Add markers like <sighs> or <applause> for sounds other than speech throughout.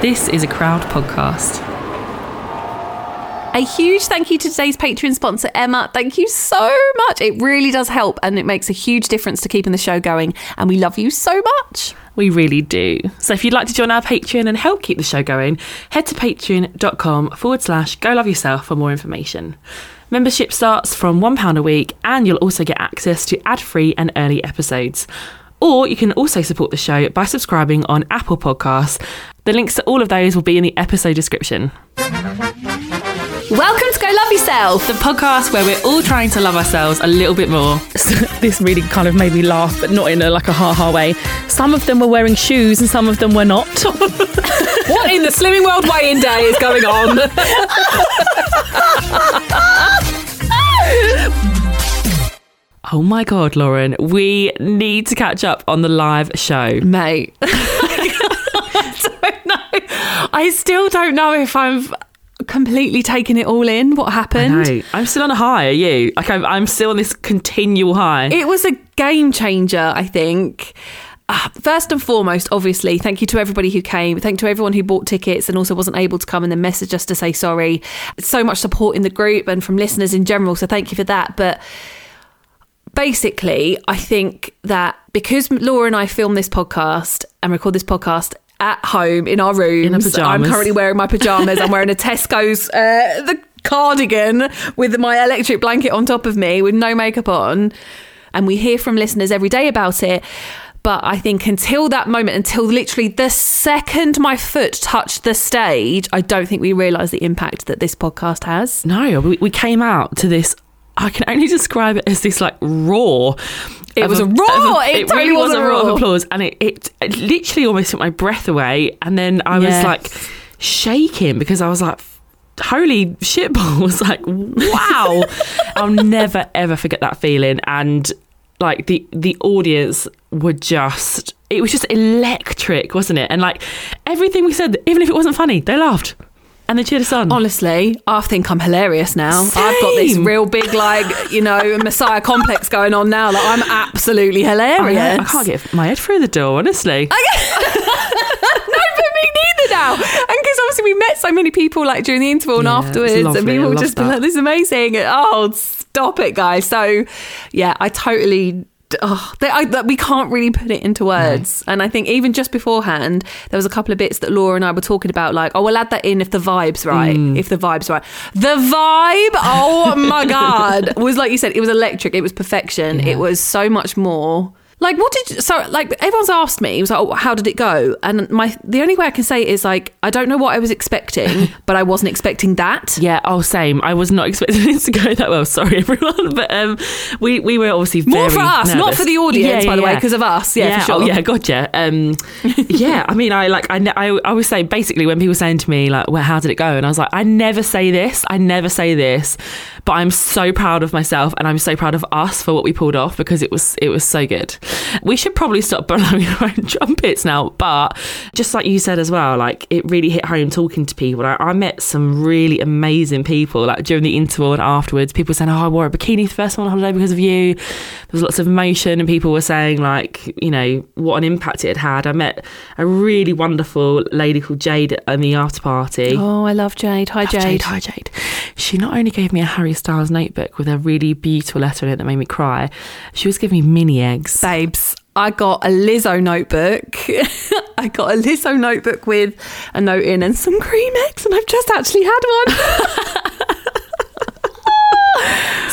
This is a crowd podcast. A huge thank you to today's Patreon sponsor, Emma. Thank you so much. It really does help and it makes a huge difference to keeping the show going. And we love you so much. We really do. So if you'd like to join our Patreon and help keep the show going, head to patreon.com forward slash go love yourself for more information. Membership starts from £1 a week and you'll also get access to ad free and early episodes. Or you can also support the show by subscribing on Apple Podcasts. The links to all of those will be in the episode description. Welcome to Go Love Yourself. The podcast where we're all trying to love ourselves a little bit more. <laughs> this really kind of made me laugh, but not in a like a ha ha way. Some of them were wearing shoes and some of them were not. <laughs> what in the Slimming World weighing day is going on? <laughs> Oh my god, Lauren, we need to catch up on the live show. Mate. I still don't know if I've completely taken it all in. What happened? I I'm still on a high. Are you? Like I'm, I'm still on this continual high. It was a game changer, I think. Uh, first and foremost, obviously, thank you to everybody who came. Thank you to everyone who bought tickets and also wasn't able to come and then message us to say sorry. So much support in the group and from listeners in general. So thank you for that. But basically, I think that because Laura and I film this podcast and record this podcast at home in our rooms, In I'm currently wearing my pajamas. I'm wearing a <laughs> Tesco's uh, the cardigan with my electric blanket on top of me with no makeup on, and we hear from listeners every day about it. But I think until that moment, until literally the second my foot touched the stage, I don't think we realised the impact that this podcast has. no, we, we came out to this. I can only <laughs> describe it as this like roar. It was a roar. of It totally really was was a a roar of applause, and it, it, it literally almost took my breath away. And then I was like shaking because I was like, "Holy shit balls!" <laughs> Like, wow! I'll never ever forget that feeling. And like the the audience were just it was just electric, wasn't it? And like everything we said, even if it wasn't funny, they laughed and they cheered us on. Honestly, I think I'm hilarious now. Same. I've got this real big, like, you know, <laughs> Messiah complex going on now. Like, I'm absolutely hilarious. know, I can't get my head through the door, honestly. <laughs> <laughs> no, but me neither now. And because obviously we met so many people like during the interval and Yeah, afterwards, and people just that. like, "This is amazing." Oh, stop it, guys. So, yeah, I totally. Oh, they, I, that we can't really put it into words. And I think even just beforehand, there was a couple of bits that Laura and I were talking about, like, oh, we'll add that in if the vibe's right. Mm. If the vibe's right. The vibe, oh my <laughs> God, was like you said, it was electric. It was perfection. It was so much more. Like, what did you, so, like, everyone's asked me, it was like, oh, how did it go? And my, the only way I can say it is, like, I don't know what I was expecting, <laughs> but I wasn't expecting that. Yeah, oh, same. I was not <laughs> expecting it to go that well. Sorry, everyone, <laughs> but um, we we were obviously More for us, not for the audience, by the way, because of us. Yeah, for sure. Oh, yeah, gotcha. Um, yeah, I mean, I like, I, I, I was saying basically when people were saying to me like, "Well, how did it go?" and I was like, I never say this, I never say this, but I'm so proud of myself and I'm so proud of us for what we pulled off because it was it was so good. We should probably stop blowing <laughs> our own trumpets now, but just like you said as well, like it really hit home talking to people. I, I met some really amazing people like during the interval and afterwards. People saying, "Oh, I wore a bikini for the first time on holiday because of you." There was lots of emotion, and people were saying like, you know, what an impact it had had. I met a really wonderful lady called Jade at the after party. Oh, I love Jade. Hi, Love Jade. Hi, Jade. She not only gave me a Harry Styles notebook with a really beautiful letter in it that made me cry, she was giving me mini eggs. Babes, I got a Lizzo notebook. <laughs> I got a Lizzo notebook with a note in and some cream eggs, and I've just actually had one. <laughs>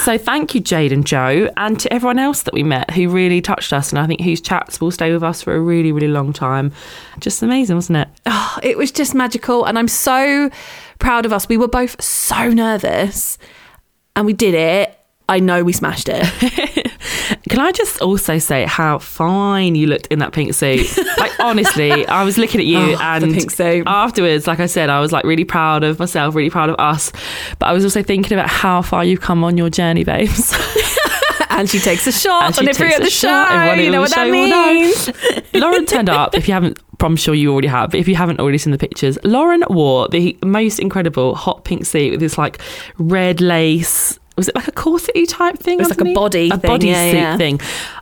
So thank you, Jade and Joe, and to everyone else that we met who really touched us, and I think whose chats will stay with us for a really, really long time. Just amazing, wasn't it? Oh, it was just magical, and I'm so proud of us. We were both so nervous, and we did it. I know we smashed it. <laughs> Can I just also say how fine you looked in that pink suit? <laughs> Like honestly, I was looking at you Oh, and pink suit. afterwards, like I said, I was like really proud of myself, really proud of us. But I was also thinking about how far you've come on your journey, babes. <laughs> and she takes a shot And she on every other show. shot, everyone You know what that show will know. means? Lauren turned up. If you haven't, I'm sure you already have. But if you haven't already seen the pictures, Lauren wore the most incredible hot pink suit with this like red lace. Was it like a corsety type thing? It was like a body a thing, body yeah, suit yeah. thing,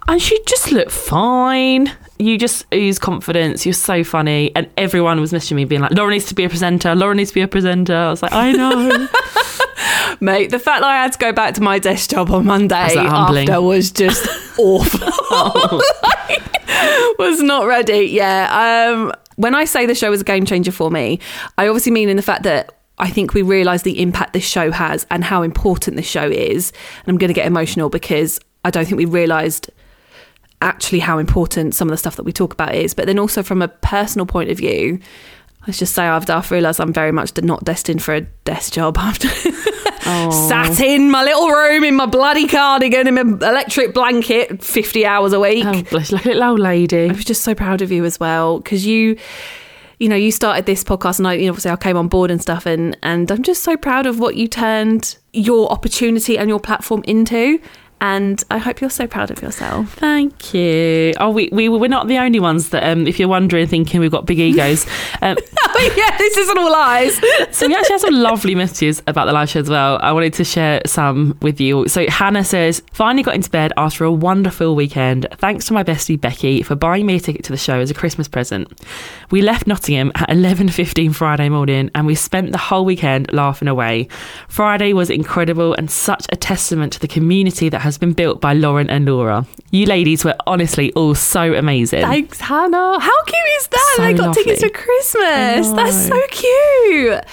and she just looked fine. you just ooze confidence. You're so funny. And everyone was messaging me being like, Laura needs to be a presenter. Laura needs to be a presenter. I was like, I know. <laughs> Mate, the fact that I had to go back to my desk job on Monday Was after was just <laughs> awful. Like, <laughs> was not ready. Yeah. Um, when I say the show was a game changer for me, I obviously mean in the fact that I think we realise the impact this show has and how important this show is. And I'm going to get emotional because I don't think we realised actually how important some of the stuff that we talk about is. But then also from a personal point of view, let's just say I've, I've realised I'm very much not destined for a desk job <laughs> after sat in my little room in my bloody cardigan in my electric blanket 50 hours a week. oh, bless you, like a little old lady. I was just so proud of you as well because you, you know, you started this podcast and I, you know, obviously I came on board and stuff, and and I'm just so proud of what you turned your opportunity and your platform into. And I hope you're so proud of yourself. Thank you. Oh, we, we we're not the only ones that, um, if you're wondering, thinking we've got big egos. <laughs> Um, oh yeah, this isn't all lies. so we actually have some lovely <laughs> messages about the live show as well. I wanted to share some with you. So Hannah says, finally got into bed after a wonderful weekend. Thanks to my bestie Becky for buying me a ticket to the show as a Christmas present. We left Nottingham at 11.15 Friday morning and we spent the whole weekend laughing away. Friday was incredible and such a testament to the community that has been built by Lauren and Laura. You ladies were honestly all so amazing. Thanks, Hannah. How cute is that? So they got tickets for Christmas. That's so cute.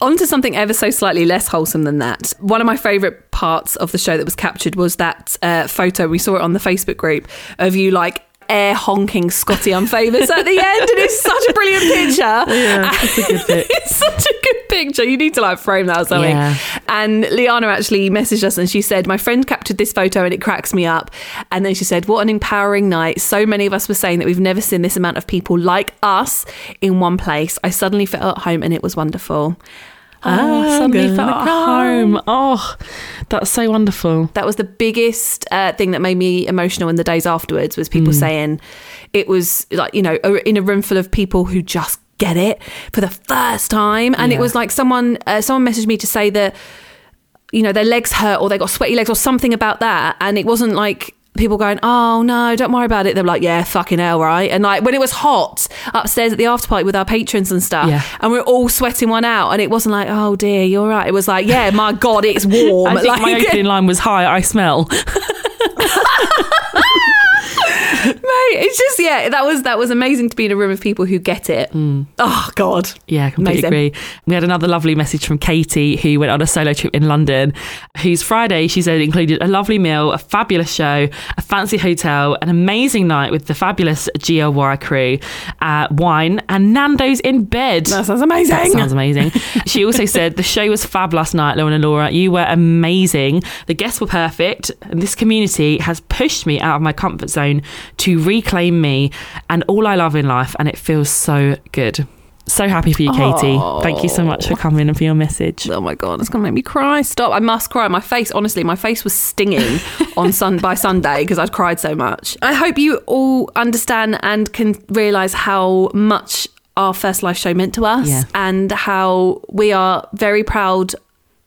On to something ever so slightly less wholesome than that. One of my favourite parts of the show that was captured was that uh, photo. We saw it on the Facebook group of you like air honking Scotty Unfamous at the end. And it's such a brilliant picture. <laughs> Yeah, it's a good pic. <laughs> it's such a good picture. You need to like frame that or something. Yeah. And Liana actually messaged us and she said, My friend captured this photo and it cracks me up. And then she said, What an empowering night. So many of us were saying that we've never seen this amount of people like us in one place. I suddenly felt at home and it was wonderful. Oh, I'm suddenly felt at home. Oh, that's so wonderful. That was the biggest uh, thing that made me emotional in the days afterwards was people saying it was like, you know, in a room full of people who just get it for the first time. And it was like someone, uh, someone messaged me to say that, you know, their legs hurt or they got sweaty legs or something about that. And it wasn't like people going, oh no, don't worry about it. They were like, yeah, fucking hell, right? And like when it was hot upstairs at the after party with our patrons and stuff, Yeah. and we are all sweating one out, and it wasn't like, oh dear, you're right. It was like, yeah, my God, it's <laughs> warm. I think <laughs> like, my opening <laughs> line was "Hi, I smell." It's just yeah, that was that was amazing to be in a room of people who get it. Oh God, Yeah, I completely Amazing. agree. We had another lovely message from Katie, who went on a solo trip in London, whose Friday, she said, included a lovely meal, a fabulous show, a fancy hotel, an amazing night with the fabulous Wara crew, uh, wine, and Nando's in bed. that sounds amazing. That sounds amazing. she also <laughs> said the show was fab last night, Lauren and Laura. You were amazing. The guests were perfect, and this community has pushed me out of my comfort zone to reclaim me and all I love in life, and it feels so good. So happy for you, Katie. Thank you so much for coming and for your message. Oh my god, it's gonna make me cry. Stop! I must cry. My face, honestly, my face was stinging <laughs> on sun by Sunday because I'd cried so much. I hope you all understand and can realise how much our first live show meant to us, Yeah. and how we are very proud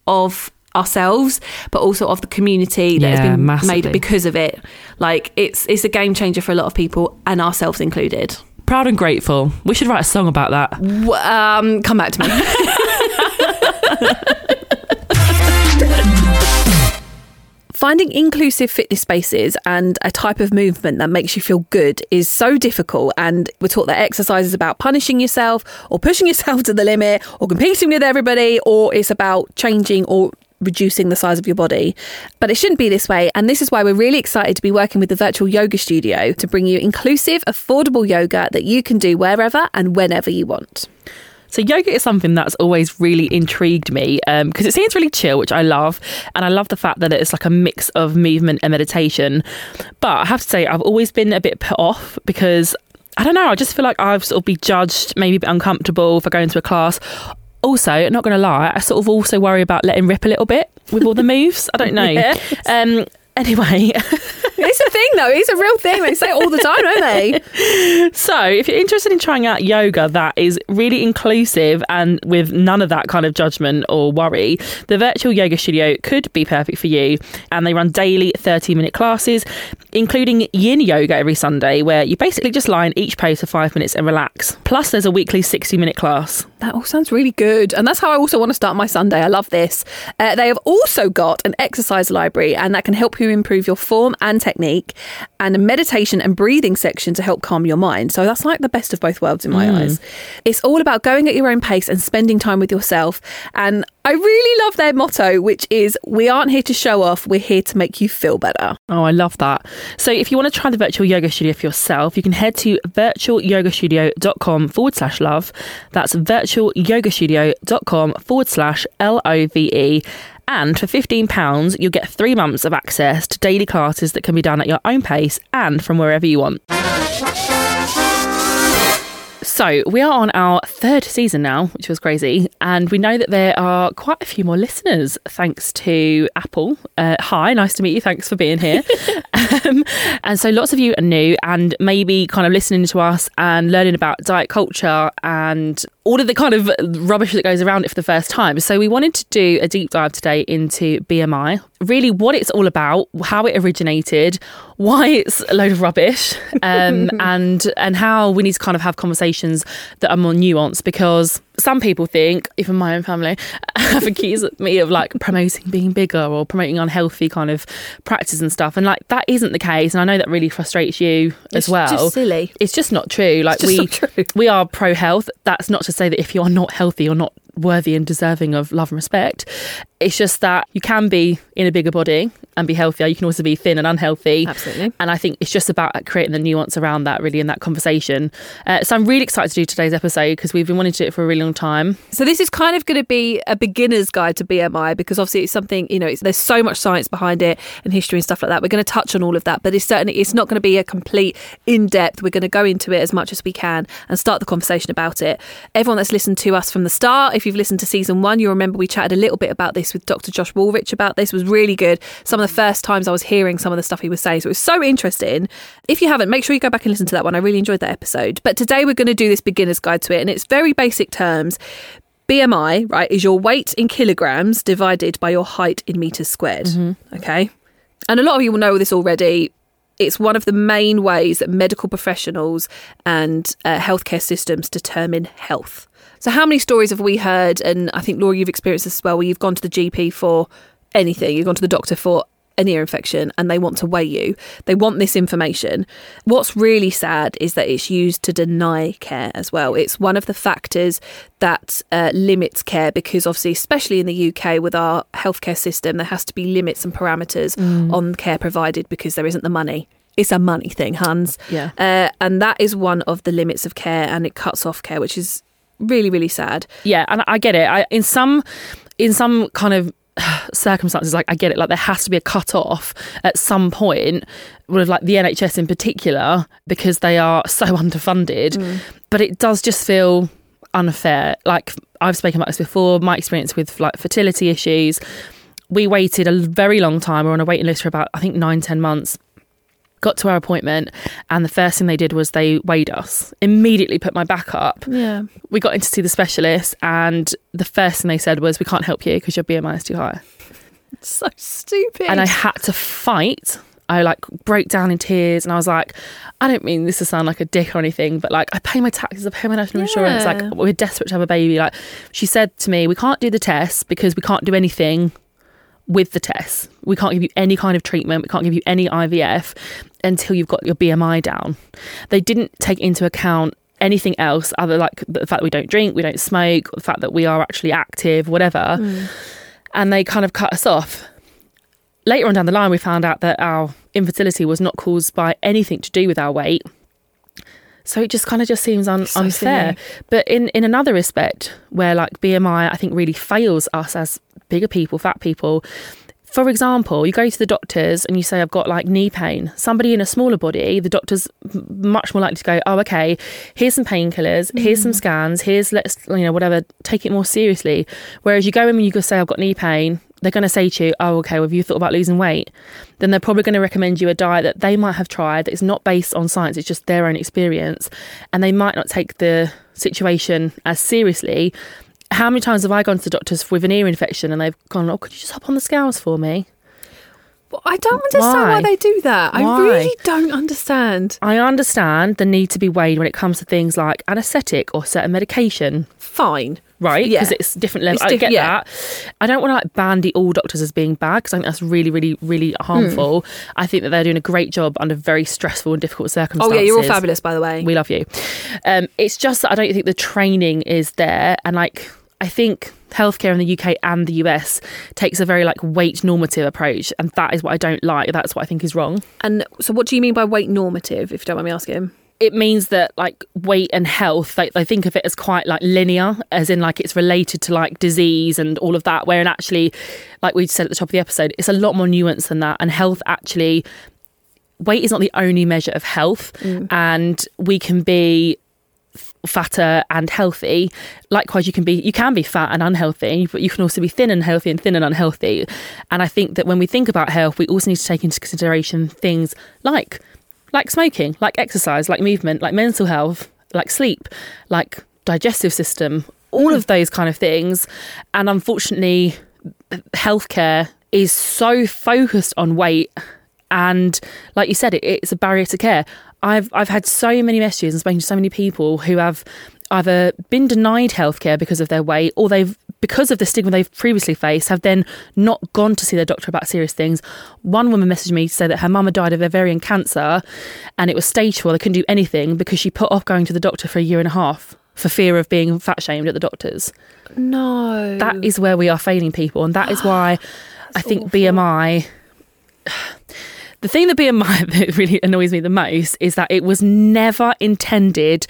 of ourselves, but also of the community that has been massively. made because of it. Like it's it's a game changer for a lot of people, and ourselves included. Proud and grateful. We should write a song about that. W- Um, come back to me. <laughs> Finding inclusive fitness spaces and a type of movement that makes you feel good is so difficult. And we're taught that exercise is about punishing yourself or pushing <laughs> yourself to the limit or competing with everybody, or it's about changing or reducing the size of your body. But it shouldn't be this way. And this is why we're really excited to be working with the Virtual Yoga Studio to bring you inclusive, affordable yoga that you can do wherever and whenever you want. So yoga is something that's always really intrigued me um, because it seems really chill, which I love, and I love the fact that it's like a mix of movement and meditation. But I have to say, I've always been a bit put off because I don't know. I just feel like I've sort of be judged, maybe a bit uncomfortable for going to a class. Also, not going to lie, I sort of also worry about letting rip a little bit with all the moves. I don't <laughs> know. Yes. Um, anyway, it's a thing though. It's a real thing. They say it all the time, don't they? So, if you're interested in trying out yoga that is really inclusive and with none of that kind of judgment or worry, the virtual yoga studio could be perfect for you. And they run daily 30 minute classes, including yin yoga every Sunday, where you basically just lie in each pose for five minutes and relax. Plus, there's a weekly 60 minute class. That all sounds really good. And that's how I also want to start my Sunday. I love this. Uh, they have also got an exercise library, and that can help you improve your form and technique, and a meditation and breathing section to help calm your mind. So that's like the best of both worlds in my eyes. It's all about going at your own pace and spending time with yourself. And I really love their motto, which is We aren't here to show off, we're here to make you feel better. Oh, I love that. So if you want to try the virtual yoga studio for yourself, you can head to virtualyogastudio.com forward slash love. That's virtualyogastudio.com forward slash L O V E. And for £15, you'll get three months of access to daily classes that can be done at your own pace and from wherever you want. So, we are on our third season now, which was crazy. And we know that there are quite a few more listeners thanks to Apple. Uh, hi, nice to meet you. Thanks for being here. <laughs> um, and so, lots of you are new and maybe kind of listening to us and learning about diet culture and all of the kind of rubbish that goes around it for the first time. So, we wanted to do a deep dive today into BMI, really what it's all about, how it originated, why it's a load of rubbish, um, <laughs> and and how we need to kind of have conversations that are more nuanced because some people think, even my own family, <laughs> have accused me of like promoting being bigger or promoting unhealthy kind of practices and stuff. And like that isn't the case. And I know that really frustrates you as It's well. just silly. It's just not true. Like we true. <laughs> we are pro health. That's not to say that if you are not healthy, you're not worthy and deserving of love and respect. It's just that you can be in a bigger body and be healthier. You can also be thin and unhealthy. Absolutely. And I think it's just about creating the nuance around that, really, in that conversation. Uh, so I'm really excited to do today's episode because we've been wanting to do it for a really long time. So this is kind of going to be a beginner's guide to BMI because obviously it's something you know it's, there's so much science behind it and history and stuff like that. We're going to touch on all of that, but it's certainly it's not going to be a complete in depth. We're going to go into it as much as we can and start the conversation about it. Everyone that's listened to us from the start, if you've listened to season one, you'll remember we chatted a little bit about this with Dr. Josh Wolrich about this. Was really good. Some of the first times I was hearing some of the stuff he was saying, so it was so interesting. If you haven't, make sure you go back and listen to that one. I really enjoyed that episode. But today we're going to do this beginner's guide to it, and it's very basic terms. BMI, right, is your weight in kilograms divided by your height in meters squared. Mm-hmm. Okay. And a lot of you will know this already. It's one of the main ways that medical professionals and uh, healthcare systems determine health. So, how many stories have we heard? And I think, Laura, you've experienced this as well, where you've gone to the GP for anything, you've gone to the doctor for an ear infection and they want to weigh you. They want this information. What's really sad is that it's used to deny care as well. It's one of the factors that uh, limits care because, obviously, especially in the UK with our healthcare system, there has to be limits and parameters on care provided because there isn't the money. It's a money thing, Hans. Yeah. Uh, and that is one of the limits of care and it cuts off care, which is really, really sad. Yeah, and I get it. I, in some, in some kind of circumstances, like I get it. Like there has to be a cut off at some point with like the NHS in particular because they are <laughs> so underfunded. Mm. But it does just feel unfair. Like I've spoken about this before. My experience with like fertility issues. We waited a very long time. We're on a waiting list for about I think nine, ten months. Got to our appointment, and the first thing they did was they weighed us. Immediately put my back up. Yeah. We got in to see the specialist, and the first thing they said was, "We can't help you because your BMI is too high." So stupid. And I had to fight. I like broke down in tears, and I was like, "I don't mean this to sound like a dick or anything, but like I pay my taxes, I pay my national insurance. Like we're desperate to have a baby." Like she said to me, "We can't do the test because we can't do anything." with the test. We can't give you any kind of treatment. We can't give you any IVF until you've got your BMI down. They didn't take into account anything else other like the fact that we don't drink, we don't smoke, the fact that we are actually active, whatever. Mm. And they kind of cut us off. Later on down the line, we found out that our infertility was not caused by anything to do with our weight. So it just kind of just seems un- So unfair. But in, in another respect, where like BMI, I think really fails us as bigger people, fat people. For example, you go to the doctors and you say, I've got like knee pain. Somebody in a smaller body, the doctor's much more likely to go, Oh, okay, here's some painkillers, here's some mm. scans, here's let's, you know, whatever, take it more seriously. Whereas you go in and you go say, I've got knee pain, they're going to say to you, "Oh, okay, well, have you thought about losing weight?" Then they're probably going to recommend you a diet that they might have tried that is not based on science; it's just their own experience, and they might not take the situation as seriously. How many times have I gone to the doctors with an ear infection and they've gone, "Oh, could you just hop on the scales for me?" Well, I don't understand why? Why? they do that. I really don't understand. I understand the need to be weighed when it comes to things like anaesthetic or certain medication, Fine. right? Yeah. Because it's different levels. It's I get yeah. that. I don't want to like bandy all doctors as being bad because I think that's really, really, really harmful. Hmm. I think that they're doing a great job under very stressful and difficult circumstances. Oh yeah, you're all fabulous, by the way. We love you. Um, it's just that I don't think the training is there, and like I think healthcare in the UK and the US takes a very like weight normative approach, and that is what I don't like. That's what I think is wrong. and so, what do you mean by weight normative? If you don't mind me asking. it means that like weight and health like they think of it as quite like linear as in like it's related to like disease and all of that wherein actually like we said at the top of the episode it's a lot more nuanced than that and health actually weight is not the only measure of health mm. and we can be fatter and healthy. Likewise you can be you can be fat and unhealthy but you can also be thin and healthy and thin and unhealthy. And i think that when we think about health we also need to take into consideration things like like smoking, like exercise, like movement, like mental health, like sleep, like digestive system, all hmm. of those kind of things. And unfortunately, healthcare is so focused on weight and like you said it, it's a barrier to care i've i've had so many messages and spoken to so many people who have either been denied healthcare because of their weight or they've because of the stigma they've previously faced have then not gone to see their doctor about serious things. One woman messaged me to say that her mum had died of ovarian cancer and it was stage four. They couldn't do anything because she put off going to the doctor for a year and a half for fear of being fat shamed at the doctors. No, that is where we are failing people and that is why <sighs> i think awful. bmi the thing that bmi <laughs> that really annoys me the most is that it was never intended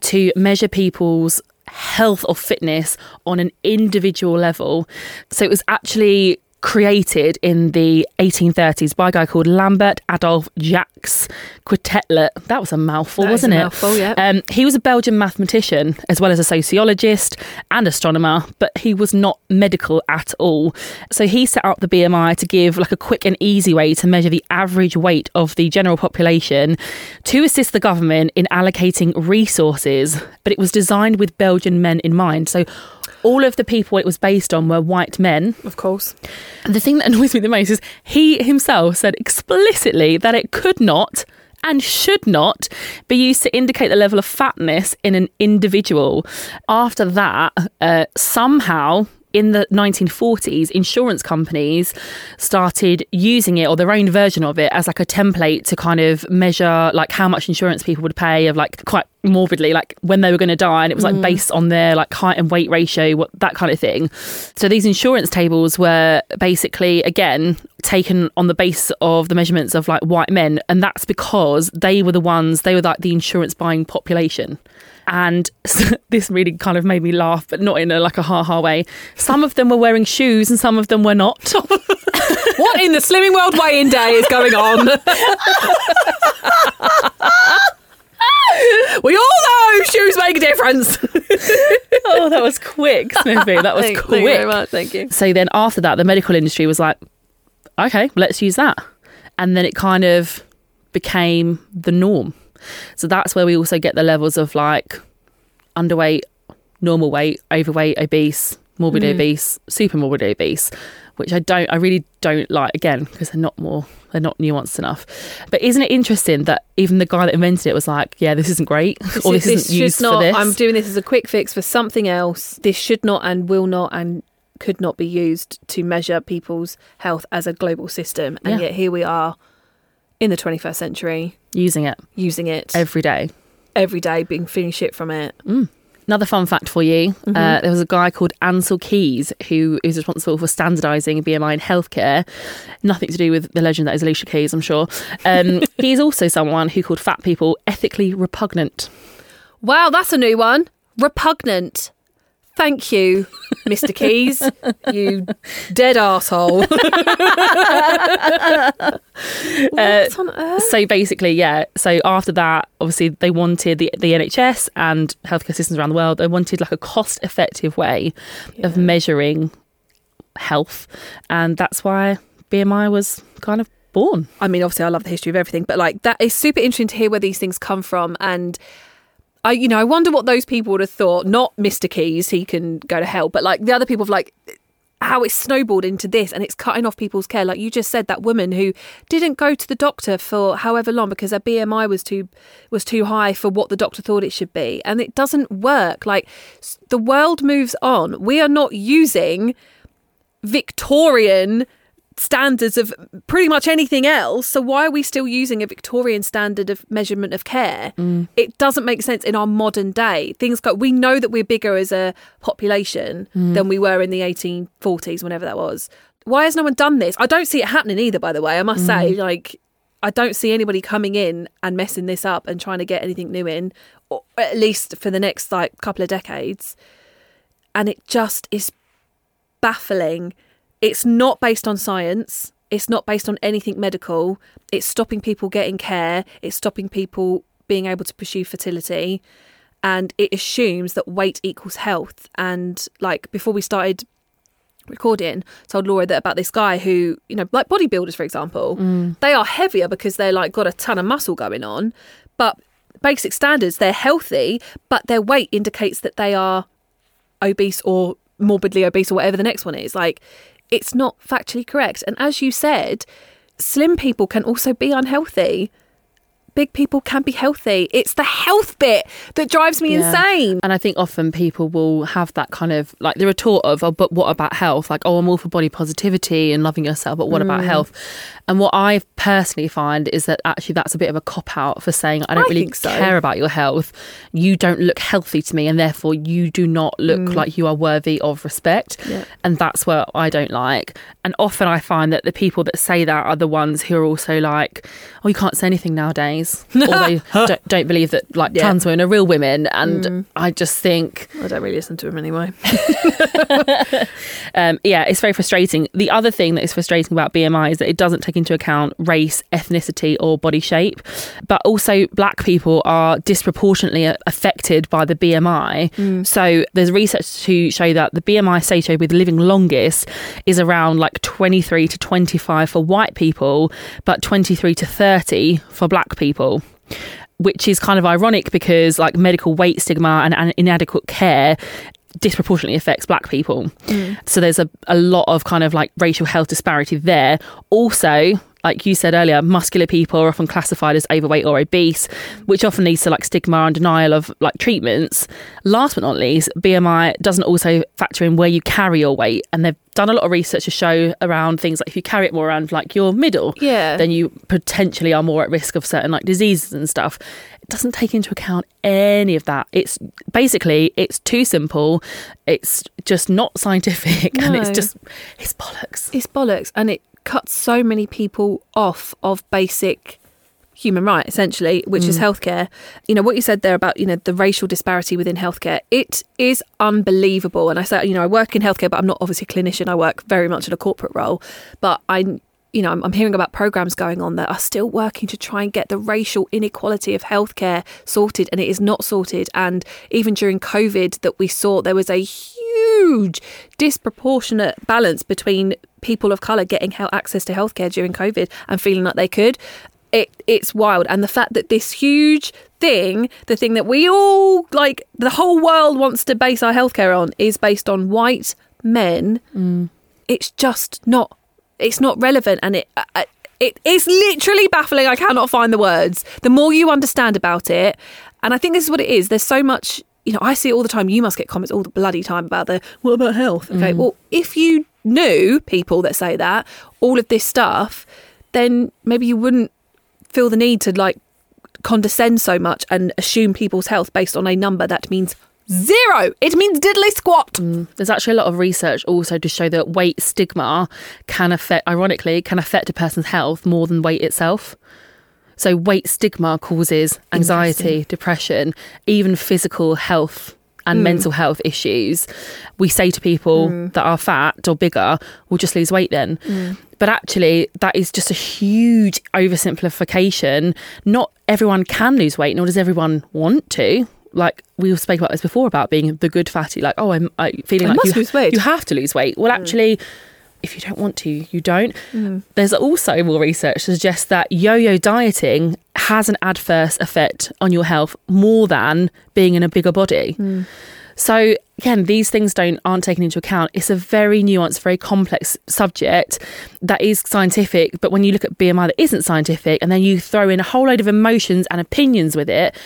to measure people's health or fitness on an individual level. So it was actually created in the 1830s by a guy called Lambert Adolphe Jacques Quetelet. That was a mouthful, That wasn't it? mouthful, yeah. Um, he was a Belgian mathematician as well as a sociologist and astronomer, but he was not medical at all. So he set up the BMI to give like a quick and easy way to measure the average weight of the general population to assist the government in allocating resources. But it was designed with Belgian men in mind. So all of the people it was based on were white men. of course. And the thing that annoys me the most is he himself said explicitly that it could not and should not be used to indicate the level of fatness in an individual. After that, uh, somehow in the 1940s, insurance companies started using it or their own version of it as like a template to kind of measure like how much insurance people would pay of like quite morbidly like when they were going to die and it was like mm. based on their like height and weight ratio what that kind of thing. So these insurance tables were basically again taken on the base of the measurements of like white men and that's because they were the ones they were like the insurance buying population and <laughs> this really kind of made me laugh but not in a like a ha ha way some of them were wearing shoes and some of them were not <laughs> What in the Slimming World way weighing day is going on? <laughs> we all know shoes make a difference. oh that was quick smithy that was Thank- quick Thank you very much. Thank you. so then after that the medical industry was like okay let's use that and then it kind of became the norm so that's where we also get the levels of like underweight normal weight overweight obese morbid mm. obese super morbid obese which i don't i really don't like again because they're not more they're not nuanced enough but isn't it interesting that even the guy that invented it was like yeah this isn't great or this, isn't should used not, for this I'm doing this as a quick fix for something else. This should not and will not and could not be used to measure people's health as a global system. And Yeah. yet here we are in the 21st century using it using it every day every day, being feeling shit from it. Another fun fact for you uh, there was a guy called Ancel Keys who is responsible for standardising BMI in healthcare. Nothing to do with the legend that is Alicia Keys, I'm sure. Um, <laughs> he's also someone who called fat people ethically repugnant. Wow, that's a new one. Repugnant. Thank you, Mr. Keys. you dead asshole. <laughs> what uh, on earth? So basically, yeah. So after that, obviously, they wanted the, the NHS and healthcare systems around the world, they wanted like a cost effective way of measuring health. And that's why BMI was kind of born. I mean, obviously, I love the history of everything, but like that is super interesting to hear where these things come from. And I, you know, I wonder what those people would have thought. Not Mr. Keys, he can go to hell, but like the other people of like how it's snowballed into this and it's cutting off people's care. Like you just said, that woman who didn't go to the doctor for however long because her BMI was too was too high for what the doctor thought it should be, and it doesn't work. Like the world moves on. We are not using Victorian standards of pretty much anything else. So why are we still using a Victorian standard of measurement of care? Mm. It doesn't make sense in our modern day. Things go. We know that we're bigger as a population Mm. than we were in the 1840s, whenever that was. Why has no one done this? I don't see it happening either. By the way, I must say, Mm. like. I don't see anybody coming in and messing this up and trying to get anything new in, or at least for the next like couple of decades. And it just is baffling. It's not based on science. It's not based on anything medical. It's stopping people getting care. It's stopping people being able to pursue fertility. And it assumes that weight equals health. And like before we started recording, told Laura that about this guy who, you know, like bodybuilders, for example, mm. they are heavier because they're like got a ton of muscle going on. But basic standards, they're healthy, but their weight indicates that they are obese or morbidly obese or whatever the next one is. Like, it's not factually correct. And as you said, slim people can also be unhealthy. Big people can be healthy. It's the health bit that drives me Yeah. insane. And I think often people will have that kind of like the retort of, oh, but what about health? Like, oh, I'm all for body positivity and loving yourself, but what Mm. about health? And what I personally find is that actually that's a bit of a cop out for saying, I don't I really so. care about your health. You don't look healthy to me, and therefore you do not look like you are worthy of respect. Mm. Yeah. And that's what I don't like. And often I find that the people that say that are the ones who are also like, oh, you can't say anything nowadays. Or they <laughs> don't, don't believe that like Yeah. trans women are real women. And I just think, I don't really listen to him anyway. <laughs> <laughs> um, yeah, it's very frustrating. The other thing that is frustrating about BMI is that it doesn't take into account race, ethnicity, or body shape. But also, black people are disproportionately affected by the BMI. So, there's research to show that the BMI associated with living longest is around like 23 to 25 for white people, but 23 to 30 for black people which is kind of ironic because like medical weight stigma and, and inadequate care disproportionately affects black people. Mm. So there's a, a lot of kind of like racial health disparity there. Also, like you said earlier, muscular people are often classified as overweight or obese, which often leads to like stigma and denial of like treatments. Last but not least, BMI doesn't also factor in where you carry your weight. And they've done a lot of research to show around things like if you carry it more around like your middle, Yeah. then you potentially are more at risk of certain like diseases and stuff. It doesn't take into account any of that. It's basically it's too simple. It's just not scientific, and it's just it's bollocks. It's bollocks, and it cuts so many people off of basic human right, essentially, which is mm. healthcare. You know what you said there about you know the racial disparity within healthcare. It is unbelievable, and I say you know I work in healthcare, but I'm not obviously a clinician. I work very much in a corporate role, but I. You know, I'm, I'm hearing about programs going on that are still working to try and get the racial inequality of healthcare sorted, and it is not sorted. And even during COVID, that we saw there was a huge disproportionate balance between people of color getting access to healthcare during COVID and feeling like they could. It it's wild, and the fact that this huge thing, the thing that we all like, the whole world wants to base our healthcare on, is based on white men. It's just not. It's not relevant, and it. Uh, it is literally baffling. I cannot find the words. The more you understand about it, and I think this is what it is. There's so much. You know, I see all the time. You must get comments all the bloody time about the what about health? Okay, mm. well, if you knew people that say that all of this stuff, then maybe you wouldn't feel the need to like condescend so much and assume people's health based on a number that means zero. It means diddly squat. Mm. There's actually a lot of research also to show that weight stigma can affect, ironically, can affect a person's health more than weight itself. So weight stigma causes anxiety, depression, even physical health and hmm. mental health issues. We say to people hmm. that are fat or bigger, we'll just lose weight then. Hmm. But actually, that is just a huge oversimplification. Not everyone can lose weight, nor does everyone want to. like we all spoke about this before about being the good fatty. Like, oh, I'm I, feeling I like must you, lose weight. you have to lose weight. Well, actually, if you don't want to, you don't. Mm. There's also more research to suggest that yo-yo dieting has an adverse effect on your health more than being in a bigger body. Mm. So again, these things don't aren't taken into account. It's a very nuanced, very complex subject that is scientific, but when you look at BMI that isn't scientific and then you throw in a whole load of emotions and opinions with it,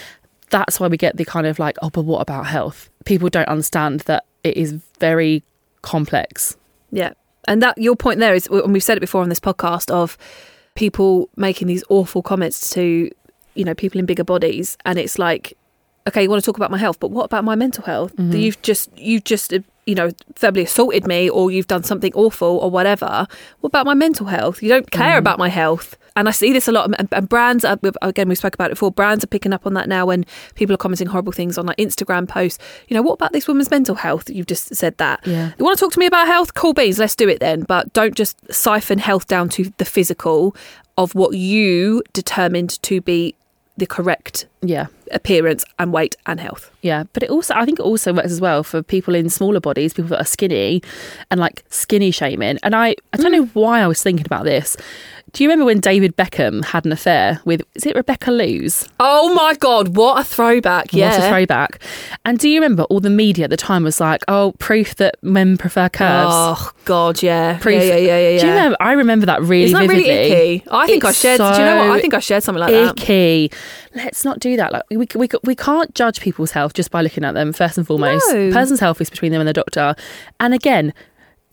that's why we get the kind of like, oh, but what about health? People don't understand that it is very complex. Yeah. And that your point there is, and we've said it before on this podcast, of people making these awful comments to, you know, people in bigger bodies, and it's like, okay, you want to talk about my health, but what about my mental health? Mm-hmm. You've just, you've just, you know, verbally assaulted me, or you've done something awful, or whatever. What about my mental health? You don't care mm. about my health. And I see this a lot, and, and brands are, again, we spoke about it before. Brands are picking up on that now when people are commenting horrible things on like Instagram posts. You know, what about this woman's mental health? You've just said that. Yeah. You want to talk to me about health? Cool beans, let's do it then. But don't just siphon health down to the physical of what you determined to be the correct Yeah. appearance and weight and health. Yeah, but it also I think it also works as well for people in smaller bodies, people that are skinny, and like skinny shaming. And I I don't mm. know why I was thinking about this. Do you remember when David Beckham had an affair with is it Rebecca Loos? Oh my God, what a throwback. Yeah. What a throwback! And do you remember all the media at the time was like, oh, proof that men prefer curves. Oh God, yeah. Proof. Yeah, yeah, yeah, yeah. Do you remember? I remember that really Isn't that really vividly. icky? I think I It's shared. do you know what? I think I shared something like that. icky. Let's not do that. Like we, we we can't judge people's health just by looking at them. First and foremost, No. person's health is between them and the doctor. And again,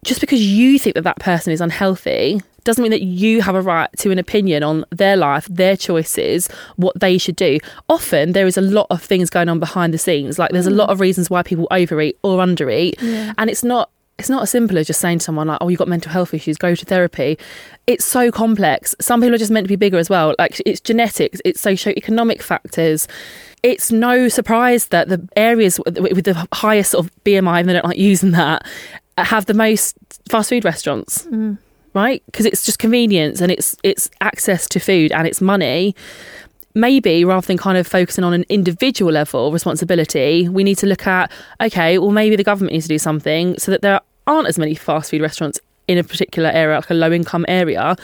just because you think that that person is unhealthy doesn't mean that you have a right to an opinion on their life, their choices, what they should do. Often there is a lot of things going on behind the scenes. Like there's a lot mm. of reasons why people overeat or undereat, and it's not it's not as simple as just saying to someone like, "Oh, you've got mental health issues, go to therapy." It's so complex. Some people are just meant to be bigger as well. Like it's genetics, it's socio-economic factors. It's no surprise that the areas with with the highest sort of BMI, and they don't like using that, have the most fast food restaurants, mm. Right? Because it's just convenience and it's it's access to food and it's money maybe rather than kind of focusing on an individual level responsibility, we need to look at okay, well, maybe the government needs to do something so that there aren't as many fast food restaurants in a particular area, like a low income area.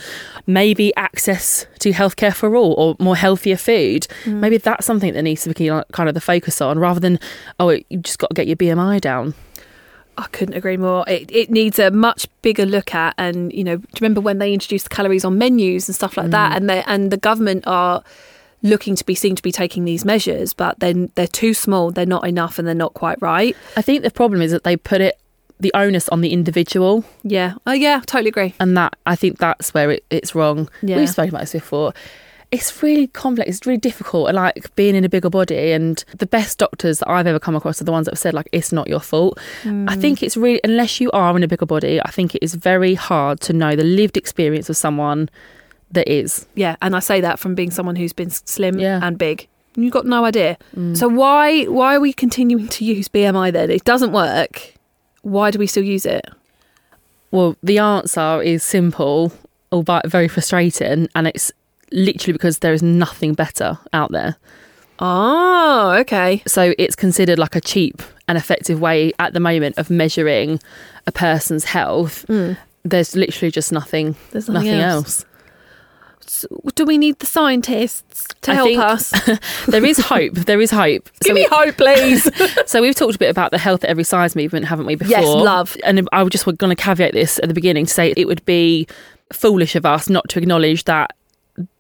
Maybe access to healthcare for all or more healthier food. Mm. Maybe that's something that needs to be kind of the focus on rather than, oh, you just got to get your BMI down. I couldn't agree more. It, it needs a much bigger look at, and you know, do you remember when they introduced calories on menus and stuff like that? Mm. And the and the government are looking to be seen to be taking these measures, but then they're too small, they're not enough, and they're not quite right. I think the problem is that they put it, the onus on the individual. Yeah. Oh yeah, totally agree. and that I think that's where it, it's wrong. Yeah. We've spoken about this before. It's really complex. It's really difficult. And like being in a bigger body, and the best doctors that I've ever come across are the ones that have said like it's not your fault. I hmm. think it's really unless you are in a bigger body, I think it is very hard to know the lived experience of someone that is. Yeah, and I say that from being someone who's been slim Yeah. and big. You've got no idea. Mm. So why why are we continuing to use BMI then? It doesn't work. Why do we still use it? Well, the answer is simple, albeit very frustrating, and it's literally because there is nothing better out there. Oh, okay. So it's considered like a cheap and effective way at the moment of measuring a person's health. Hmm. There's literally just nothing. There's nothing, nothing else. else. So do we need the scientists to I help think- us? <laughs> There is hope. There is hope. <laughs> So, Give me hope, please. <laughs> so we've talked a bit about the health at every size movement, haven't we? Before, Yes, love. And I was just going to caveat this at the beginning to say it would be foolish of us not to acknowledge that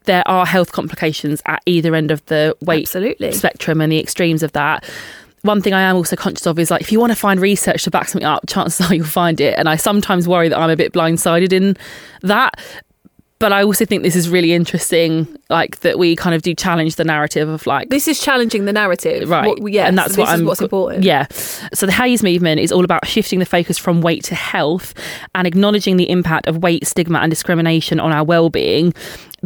there are health complications at either end of the weight Absolutely. spectrum and the extremes of that. One thing I am also conscious of is like if you want to find research to back something up, chances are <laughs> you'll find it. And I sometimes worry that I'm a bit blindsided in that. But I also think this is really interesting, like that we kind of do challenge the narrative of like This is challenging the narrative, right What, yes, and that's this what i'm what's important. yeah so the HAES movement is all about shifting the focus from weight to health and acknowledging the impact of weight stigma and discrimination on our well-being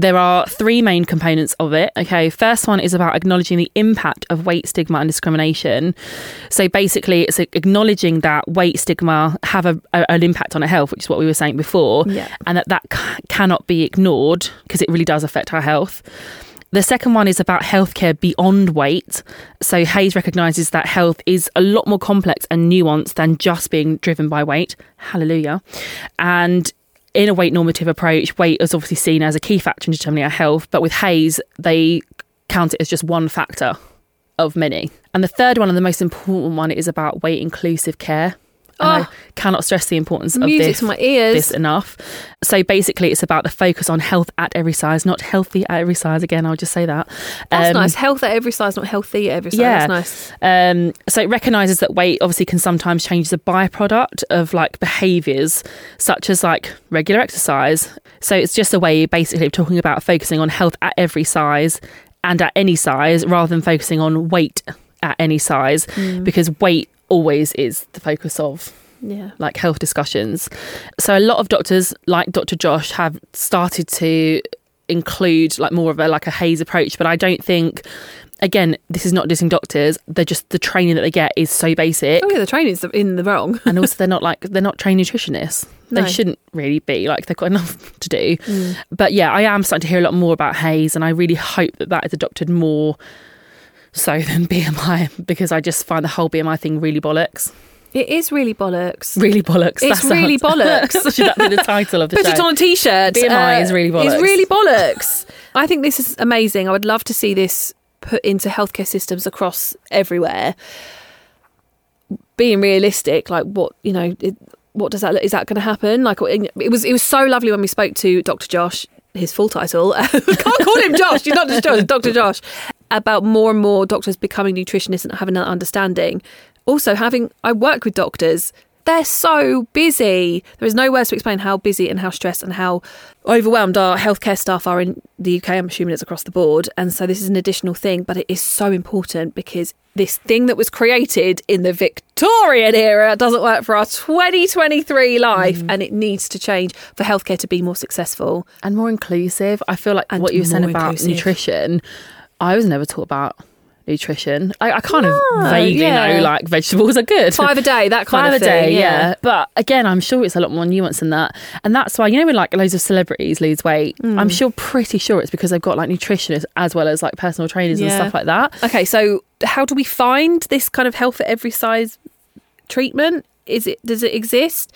there are three main components of it okay first one is about acknowledging the impact of weight stigma and discrimination so basically it's acknowledging that weight stigma have a, a- an impact on our health which is what we were saying before Yeah. and that that c- cannot be ignored because it really does affect our health The second one is about healthcare beyond weight. So HAES recognises that health is a lot more complex and nuanced than just being driven by weight. Hallelujah. And in a weight normative approach, weight is obviously seen as a key factor in determining our health, but with HAES, they count it as just one factor of many. And the third one, and the most important one, is about weight inclusive care. And Oh. I cannot stress the importance of this to my ears. this enough. So basically, it's about the focus on health at every size, not healthy at every size. Again, I'll just say that. That's Um, nice. Health at every size, not healthy at every size. Yeah. That's nice. Um, so it recognises that weight obviously can sometimes change as a byproduct of like behaviours such as like regular exercise. So it's just a way basically of talking about focusing on health at every size and at any size rather than focusing on weight at any size because weight always is the focus of Yeah. like health discussions. So a lot of doctors, like Dr. Josh, have started to include like more of a like a HAES approach, but I don't think. Again, this is not dissing doctors. They're just the training that they get is so basic, Oh yeah, the training's in the wrong. and also <laughs> they're not like they're not trained nutritionists. No. They shouldn't really be like they've got <laughs> enough to do. Mm. But yeah, I am starting to hear a lot more about HAES, and I really hope that that is adopted more so than <laughs> BMI because I just find the whole BMI thing really bollocks. It is really bollocks. Really bollocks. It's really sounds- bollocks. <laughs> Should that be the title of the Put show? it on a t-shirt. Uh, BMI is really bollocks. It's really bollocks. I think this is amazing. I would love to see this put into healthcare systems across everywhere. Being realistic, like what you know, it, what does that look? Is that going to happen? Like it was. It was so lovely when we spoke to Dr. Josh. His full title. <laughs> Can't call him Josh. He's not just Josh. Dr. Josh. About more and more doctors becoming nutritionists and having that understanding. Also, having I work with doctors they're so busy. There is no words to explain how busy and how stressed and how overwhelmed our healthcare staff are in the UK. I'm assuming it's across the board. And so this is an additional thing, but it is so important because this thing that was created in the Victorian era doesn't work for our 2023 life mm. and it needs to change for healthcare to be more successful. and more inclusive. I feel like And what you were saying about inclusive. nutrition, I was never taught about nutrition. I, I kind No, of vaguely yeah. know like vegetables are good. Five a day, that kind Five of a thing. day, yeah. But again, I'm sure it's a lot more nuanced than that. And that's why, you know, when like loads of celebrities lose weight, Hmm. I'm sure, pretty sure it's because they've got like nutritionists as well as like personal trainers and stuff like that. Okay, so how do we find this kind of health at every size treatment? Is it does it exist?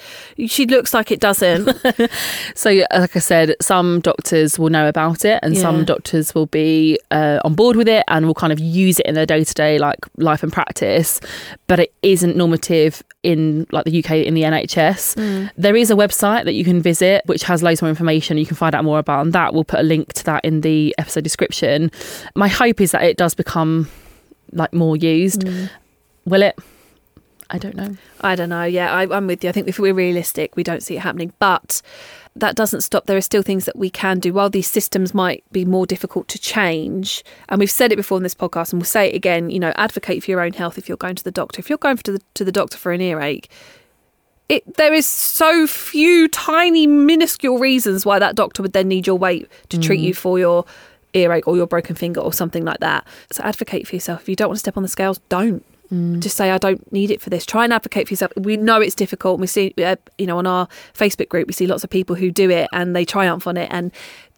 She looks like it doesn't. <laughs> So, like I said, some doctors will know about it, and Yeah. some doctors will be uh, on board with it and will kind of use it in their day to day like life and practice. But it isn't normative in like the UK in the NHS. There is a website that you can visit which has loads more information. You can find out more about, and that we'll put a link to that in the episode description. My hope is that it does become like more used. Will it? I don't know. I don't know. Yeah, I, I'm with you. I think if we're realistic, we don't see it happening. But that doesn't stop. There are still things that we can do. While these systems might be more difficult to change, and we've said it before in this podcast, and we'll say it again. You know, advocate for your own health if you're going to the doctor. If you're going to the to the doctor for an earache, it there is so few tiny minuscule reasons why that doctor would then need your weight to treat mm-hmm. you for your earache or your broken finger or something like that. So advocate for yourself. If you don't want to step on the scales, don't. Just say I don't need it for this. Try and advocate for yourself. We know it's difficult. We see, uh, you know, on our Facebook group, we see lots of people who do it and they triumph on it. And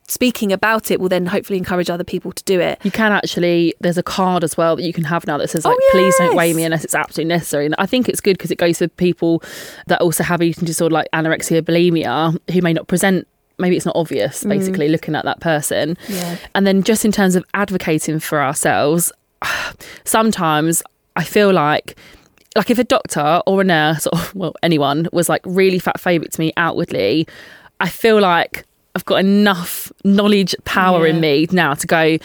speaking about it will then hopefully encourage other people to do it. You can actually, there's a card as well that you can have now that says, Oh, like, please don't weigh me unless it's absolutely necessary. And I think it's good because it goes for people that also have eating disorder like anorexia, bulimia, who may not present. Maybe it's not obvious, basically, looking at that person. Yeah. And then just in terms of advocating for ourselves, <sighs> sometimes I feel like like if a doctor or a nurse or <laughs> well anyone was like really fat phobic to me outwardly, I feel like I've got enough knowledge power in me now to go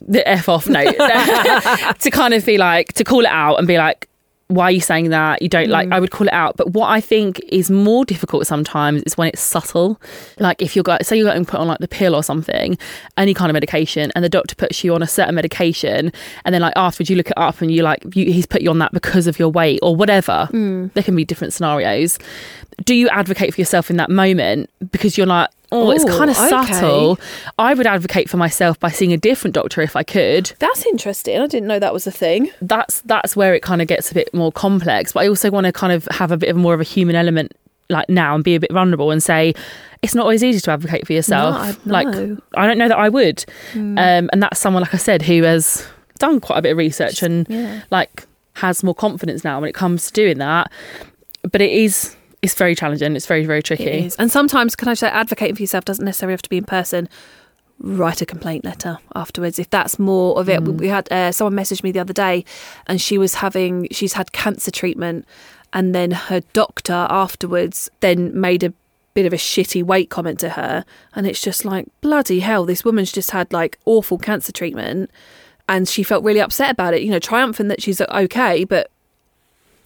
the f off note <laughs> to kind of be like to call it out and be like why are you saying that? You don't like i mm. would call it out. But what i think is more difficult sometimes is when it's subtle. Like if you're got say you're getting put on like the pill or something any kind of medication and the doctor puts you on a certain medication and then like afterwards you look it up and you like you, he's put you on that because of your weight or whatever. Mm. There can be different scenarios. Do you advocate for yourself in that moment? Because you're like oh it's kind of okay. subtle I would advocate for myself by seeing a different doctor if I could. That's interesting. I didn't know that was a thing. That's that's where it kind of gets a bit more complex. But I also want to kind of have a bit of more of a human element like now and be a bit vulnerable and say it's not always easy to advocate for yourself. I- Like no. I don't know that I would. Um, and that's someone like I said who has done quite a bit of research and Yeah. like has more confidence now when it comes to doing that. But it is it's very challenging. It's very very tricky. And sometimes, can I say, advocating for yourself doesn't necessarily have to be in person. Write a complaint letter afterwards if that's more of it. Mm. We had uh, someone messaged me the other day, and she was having she's had cancer treatment, and then her doctor afterwards then made a bit of a shitty weight comment to her, and it's just like bloody hell. This woman's just had like awful cancer treatment, and she felt really upset about it. You know, triumphant that she's okay, but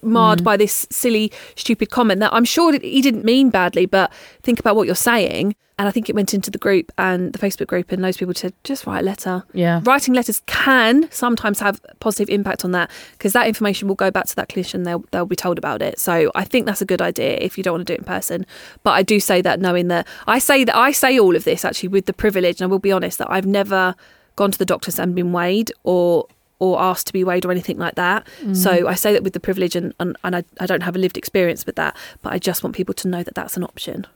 marred mm. by this silly, stupid comment that I'm sure he didn't mean badly, but think about what you're saying. And I think it went into the group and the Facebook group, and those people said, just write a letter. Yeah. Writing letters can sometimes have positive impact on that because that information will go back to that clinician. They'll they'll be told about it. So I think that's a good idea if you don't want to do it in person. But I do say that knowing that I say that I say all of this actually with the privilege, and I will be honest that I've never gone to the doctors and been weighed or or asked to be weighed or anything like that. So mm. I say that with the privilege and, and, and I, I don't have a lived experience with that, but I just want people to know that that's an option.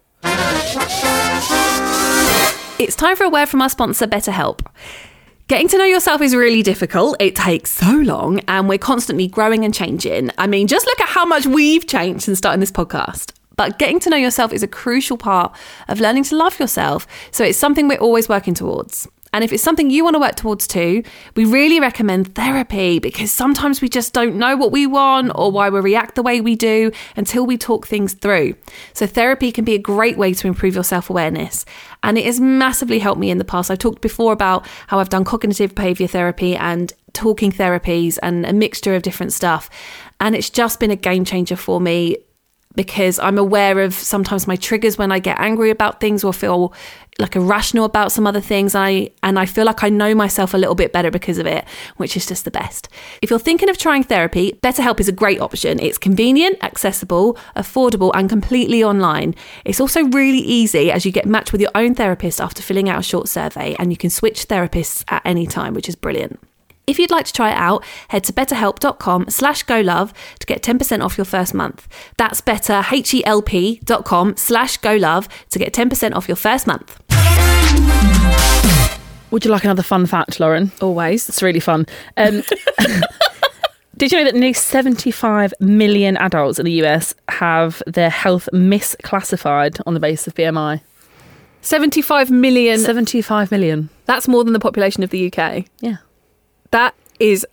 It's time for a word from our sponsor, BetterHelp. Getting to know yourself is really difficult. It takes so long, and we're constantly growing and changing. I mean, just look at how much we've changed since starting this podcast. But getting to know yourself is a crucial part of learning to love yourself. So it's something we're always working towards. And if it's something you want to work towards too, we really recommend therapy because sometimes we just don't know what we want or why we react the way we do until we talk things through. So, therapy can be a great way to improve your self awareness. And it has massively helped me in the past. I've talked before about how I've done cognitive behavior therapy and talking therapies and a mixture of different stuff. And it's just been a game changer for me because I'm aware of sometimes my triggers when I get angry about things or feel like irrational about some other things. I and I feel like I know myself a little bit better because of it, which is just the best. If you're thinking of trying therapy, BetterHelp is a great option. It's convenient, accessible, affordable, and completely online. It's also really easy as you get matched with your own therapist after filling out a short survey, and you can switch therapists at any time, which is brilliant. If you'd like to try it out, head to betterhelp.com slash golove to get 10% off your first month. That's better, H-E-L-P.com slash golove to get 10% off your first month. Would you like another fun fact, Lauren? Always. It's really fun. Um, <laughs> did you know that nearly 75 million adults in the US have their health misclassified on the basis of BMI? 75 million. 75 million. That's more than the population of the UK. Yeah. That is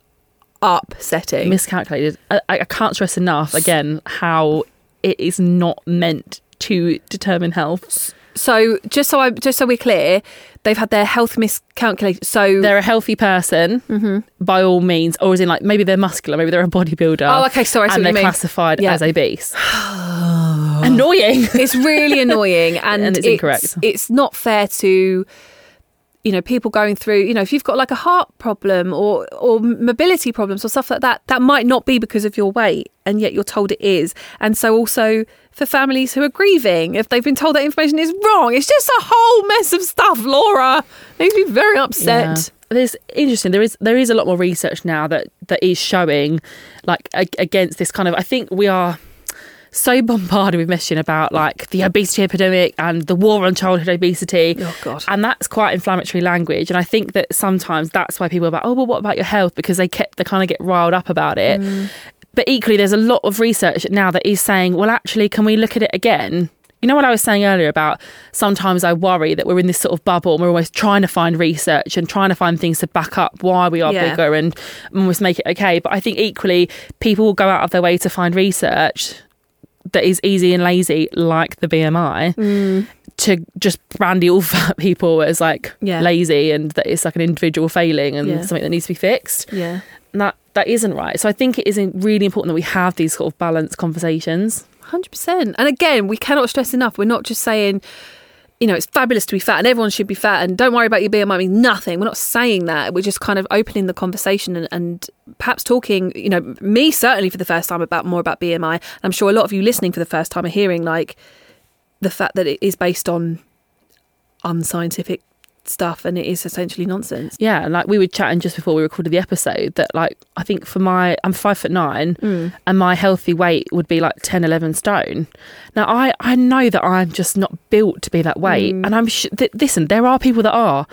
upsetting. Miscalculated. I, I can't stress enough, again, how it is not meant to determine health. So just so I just so we're clear, they've had their health miscalculated. So They're a healthy person, mm-hmm. by all means, or is in like maybe they're muscular, maybe they're a bodybuilder. Oh, okay, sorry, And they're classified Yeah. as obese. <sighs> Annoying. it's really annoying <laughs> and, And it's incorrect. It's not fair to you know people going through you know if you've got like a heart problem or or mobility problems or stuff like that that might not be because of your weight and yet you're told it is and so also for families who are grieving if they've been told that information is wrong it's just a whole mess of stuff Laura makes me very upset Yeah. There's interesting. There is there is a lot more research now that that is showing like ag- against this kind of. I think we are so bombarded with messaging about like the obesity epidemic and the war on childhood obesity. Oh, God. And that's quite inflammatory language. And I think that sometimes that's why people are about, oh, well, what about your health? Because they get they kind of get riled up about it. Mm. But equally, there's a lot of research now that is saying, well, actually, can we look at it again? You know what I was saying earlier about sometimes I worry that we're in this sort of bubble and we're always trying to find research and trying to find things to back up why we are Yeah. bigger and almost make it okay. But I think equally, people will go out of their way to find research that is easy and lazy, like the BMI, mm. to just brandy all fat people as like Yeah. lazy and that it's like an individual failing and Yeah. something that needs to be fixed. yeah And that that isn't right. So I think it is really important that we have these sort of balanced conversations. Hundred percent. And again, we cannot stress enough. We're not just saying, you know, it's fabulous to be fat and everyone should be fat and don't worry about your BMI nothing. We're not saying that. We're just kind of opening the conversation and, and perhaps talking, you know, me certainly for the first time about more about BMI. I'm sure a lot of you listening for the first time are hearing like the fact that it is based on unscientific stuff and it is essentially nonsense. Yeah, like we were chatting just before we recorded the episode that like I think for my I'm five foot nine Mm. and my healthy weight would be like 10, 11 stone. Now I I know that I'm just not built to be that weight, Mm. and I'm sh- th- listen. There are people that are,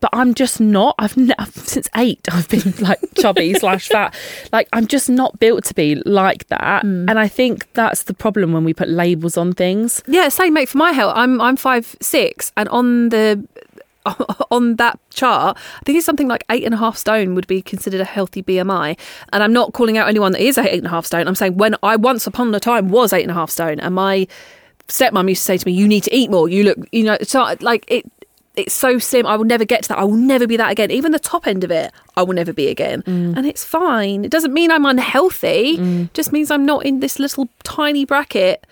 but I'm just not. I've ne- since eight <laughs> I've been like chubby <laughs> slash fat. Like I'm just not built to be like that, Mm. and I think that's the problem when we put labels on things. Yeah, same mate for my health. I'm I'm five six and on the <laughs> on that chart, I think it's something like eight and a half stone would be considered a healthy BMI. And I'm not calling out anyone that is eight and a half stone. I'm saying when I once upon a time was eight and a half stone, and my stepmom used to say to me, "You need to eat more. You look, you know." So like it, it's so sim. I will never get to that. I will never be that again. Even the top end of it, I will never be again. Mm. And it's fine. It doesn't mean I'm unhealthy. Mm. Just means I'm not in this little tiny bracket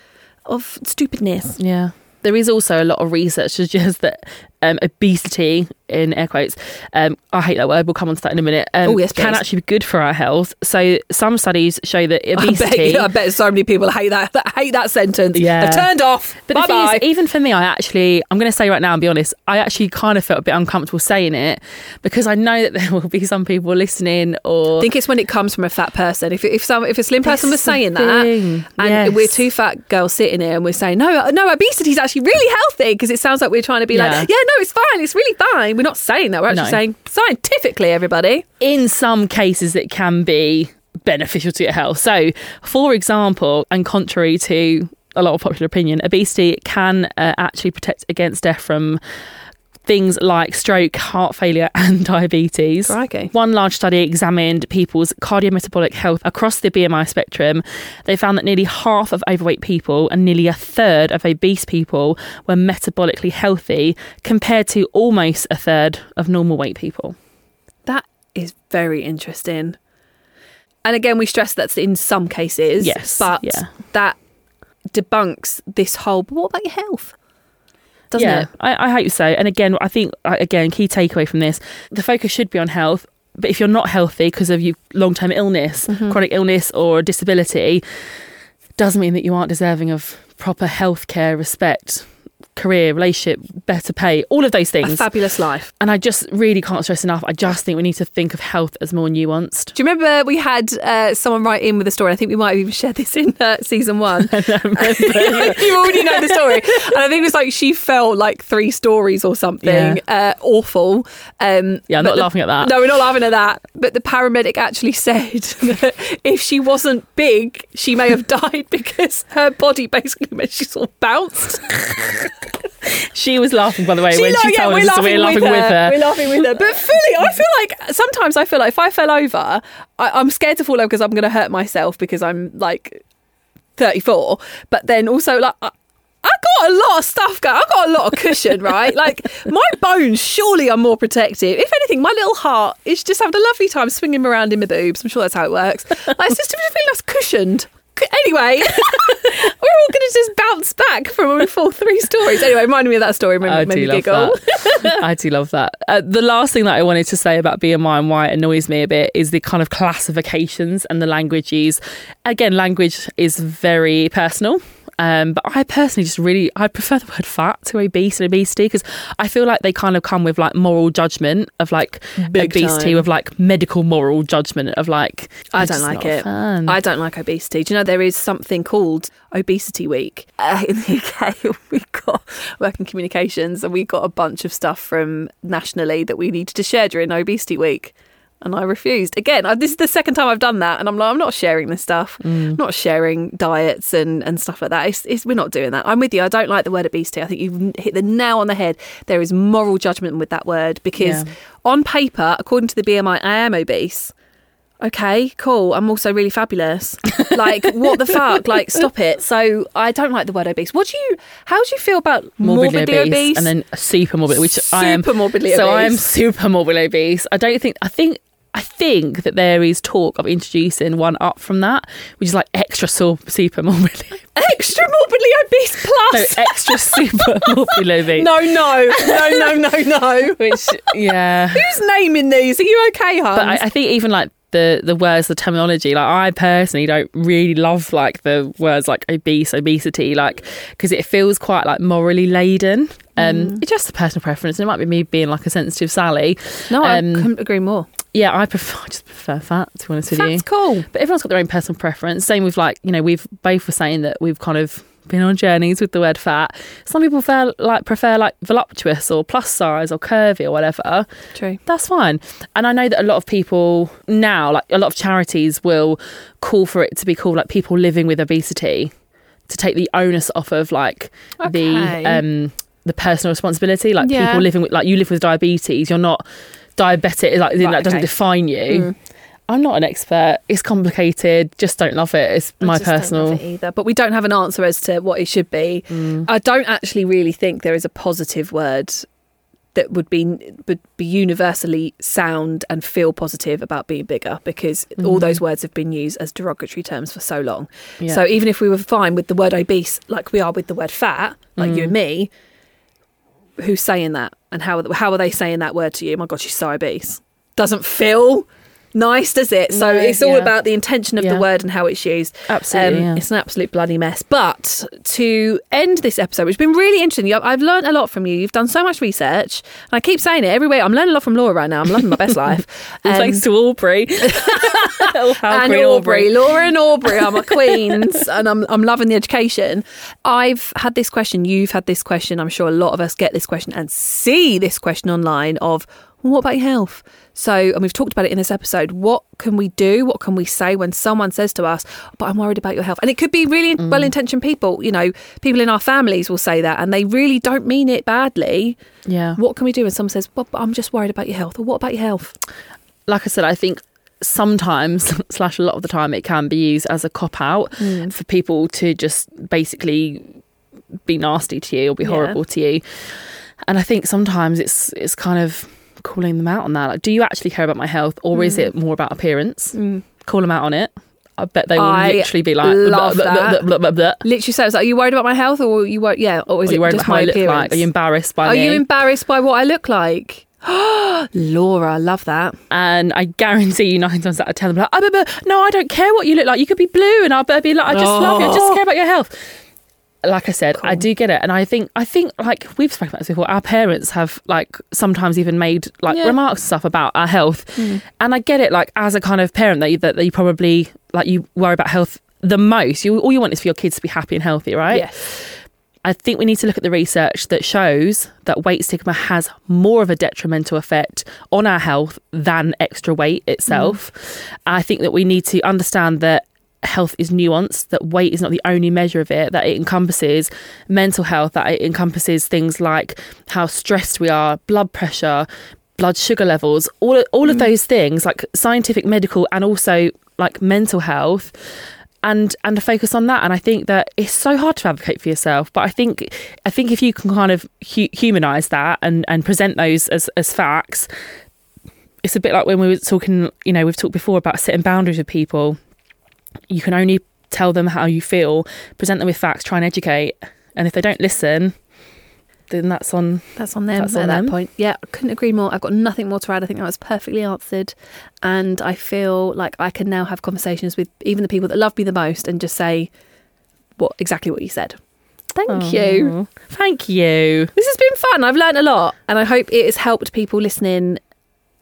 of stupidness. Yeah. There is also a lot of research suggests that um, obesity, in air quotes, um, I hate that word, we'll come on to that in a minute, um, Oh, yes, can please. actually be good for our health. So some studies show that <laughs> I obesity. bet, I bet so many people hate that, that hate that sentence. Yeah. They've turned off. But bye the thing bye. is, even for me, I actually, I'm going to say right now and be honest, I actually kind of felt a bit uncomfortable saying it because I know that there <laughs> will be some people listening or. I think it's when it comes from a fat person. If if some if a slim person was This is the saying that, and Yes. we're two fat girls sitting here and we're saying no, no, obesity is actually really healthy because it sounds like we're trying to be Yeah. like, yeah, no, it's fine, it's really fine. We're not saying that. We're actually No. saying scientifically, everybody. in some cases it can be beneficial to your health. So, for example, and contrary to a lot of popular opinion, obesity can uh, actually protect against death from things like stroke, heart failure, <laughs> and diabetes. Crikey. One large study examined people's cardiometabolic health across the BMI spectrum. They found that nearly half of overweight people and nearly a third of obese people were metabolically healthy compared to almost a third of normal weight people. That is very interesting. And again, we stress that's in some cases. Yes, but yeah. that debunks this whole. But what about your health? Doesn't yeah, it? I, I hope so. And again, I think again, key takeaway from this: the focus should be on health. But if you're not healthy because of you long-term illness, Mm-hmm. chronic illness, or disability, doesn't mean that you aren't deserving of proper health care, respect, career, relationship, better pay, all of those things. A fabulous life. and I just really can't stress enough. I just think we need to think of health as more nuanced. Do you remember we had uh, someone write in with a story? I think we might have even shared this in uh, season one. <laughs> <laughs> you already know the story. And I think it was like she felt like three stories or something. Uh, awful. Um, Yeah, I'm not the- laughing at that. No, we're not laughing at that. But the paramedic actually <laughs> said that if she wasn't big, she may have died because her body basically meant she sort of bounced. <laughs> She was laughing, by the way, She when she yeah, told we're us, so laughing, we're laughing with, with her. her. We're laughing with her. But <laughs> fully, I feel like sometimes I feel like if I fell over, I, I'm scared to fall over because I'm going to hurt myself because I'm like 34. But then also like. I, I got a lot of stuff going. I got a lot of cushion, <laughs> right? Like my bones, surely are more protective. If anything, my little heart is just having a lovely time swinging around in my boobs. I'm sure that's how it works. Like, it's just feeling less cushioned. Anyway, <laughs> we're all going to just bounce back from when we fall three stories. Anyway, reminding me of that story made, I do me giggle. that. I do love that. Uh, the last thing that I wanted to say about BMI and why it annoys me a bit is the kind of classifications and the language used. Again, language is very personal. Um, but I personally just really I prefer the word fat to obese and obesity because I feel like they kind of come with like moral judgment of like Big obesity time. with like medical moral judgment of like I don't like it. I don't like obesity. Do you know there is something called Obesity Week uh, in the UK? <laughs> We got working communications, and we got a bunch of stuff from nationally that we needed to share during Obesity Week. And I refused. Again, I, this is the second time I've done that, and I'm like, I'm not sharing this stuff. Mm. Not sharing diets and, and stuff like that. It's, it's, we're not doing that. I'm with you. I don't like the word obesity. I think you've hit the nail on the head. There is moral judgment with that word because Yeah. on paper, according to the BMI, I am obese okay, cool. I'm also really fabulous. Like, <laughs> what the fuck? Like, stop it. So, I don't like the word obese. What do you? How do you feel about morbidly, obese, and then super morbid, which I am Super morbidly So I am super morbidly obese. I don't think I think I think that there is talk of introducing one up from that, which is like extra super morbidly. extra morbidly obese No, plus? extra super <laughs> morbidly obese. No, no, no, no, no, no. Which yeah. Who's naming these? Are you okay, hon? But I, I think even like the the words, the terminology. Like I personally don't really love like the words like obese, obesity, like because it feels quite like morally laden. Um, Mm. It's just a personal preference. And it might be me being like a sensitive Sally. No, I Um, couldn't agree more. Yeah, I prefer. <laughs> I just prefer fat. To be honest with you, That's cool. but everyone's got their own personal preference. Same with like, you know, we've both were saying that we've kind of been on journeys with the word fat. Some people prefer like prefer like voluptuous or plus size or curvy or whatever. True. That's fine. And I know that a lot of people now, like a lot of charities will call for it to be called like people living with obesity to take the onus off of like Okay. the um the personal responsibility. Like Yeah. people living with like you live with diabetes, you're not diabetic like Right, that doesn't define you. Mm. I'm not an expert. It's complicated. Just don't love it. It's my just don't love personal. it either. But we don't have an answer as to what it should be. Mm. I don't actually really think there is a positive word that would be would be universally sound and feel positive about being bigger because all those words have been used as derogatory terms for so long. Yeah. So even if we were fine with the word obese, like we are with the word fat, like you and me, who's saying that and how how are they saying that word to you? my God, she's so obese. Doesn't feel nice, does it? So No, it's all yeah. about the intention of the word and how it's used. Absolutely, yeah. It's an absolute bloody mess. But to end this episode, which has been really interesting, I've learned a lot from you. You've done so much research. And I keep saying it every week. I'm learning a lot from Laura right now. I'm loving my best <laughs> life. Um, thanks to Aubrey. <laughs> Oh, and great Aubrey, Laura and Aubrey are my queens, <laughs> and I'm I'm loving the education. I've had this question, you've had this question. I'm sure a lot of us get this question and see this question online of well, what about your health? So, and we've talked about it in this episode. What can we do? What can we say when someone says to us, "But I'm worried about your health"? And it could be really well-intentioned people. You know, people in our families will say that, and they really don't mean it badly. Yeah. What can we do when someone says, "Well, but I'm just worried about your health," or "What about your health?" like I said, I think sometimes <laughs> slash a lot of the time it can be used as a cop out Mm. for people to just basically be nasty to you or be Yeah. horrible to you. And I think sometimes it's it's kind of calling them out on that. Like, do you actually care about my health, or is it more about appearance? Call them out on it. I bet they will Mm. I literally be like, love that. blah, blah, blah, blah. Literally says, "Are you worried about my health, or you wor- yeah, or is Are you it worried just about my look appearance?" like? Are you embarrassed by Are me? you embarrassed by what I look like? <gasps> Laura, I love that. and I guarantee you nine times out of ten, I'm like, oh, but, but, no, I don't care what you look like. You could be blue, and I'll be like, I just love you. I just care about your health. Like I said, I do get it, and I think I think like we've spoken about this before. Our parents have like sometimes even made like Yeah. remarks and stuff about our health, hmm. and I get it. Like as a kind of parent, that you, that you probably like you worry about health the most. You all you want is for your kids to be happy and healthy, right? Yes. I think we need to look at the research that shows that weight stigma has more of a detrimental effect on our health than extra weight itself. Hmm. I think that we need to understand that health is nuanced, that weight is not the only measure of it, that it encompasses mental health, that it encompasses things like how stressed we are, blood pressure, blood sugar levels, all all of mm. those things, like scientific, medical, and also like mental health and and to focus on that. And i think that it's so hard to advocate for yourself but i think i think if you can kind of hu- humanize that and and present those as as facts it's a bit like when we were talking you know we've talked before about setting boundaries with people you can only tell them how you feel present them with facts try and educate and if they don't listen then that's on That's on them That's at on that them. point. Yeah, I couldn't agree more. I've got nothing more to add. I think that was perfectly answered. And I feel like I can now have conversations with even the people that love me the most and just say what exactly what you said. Thank you. Thank you This has been fun. I've learned a lot, and I hope it has helped people listening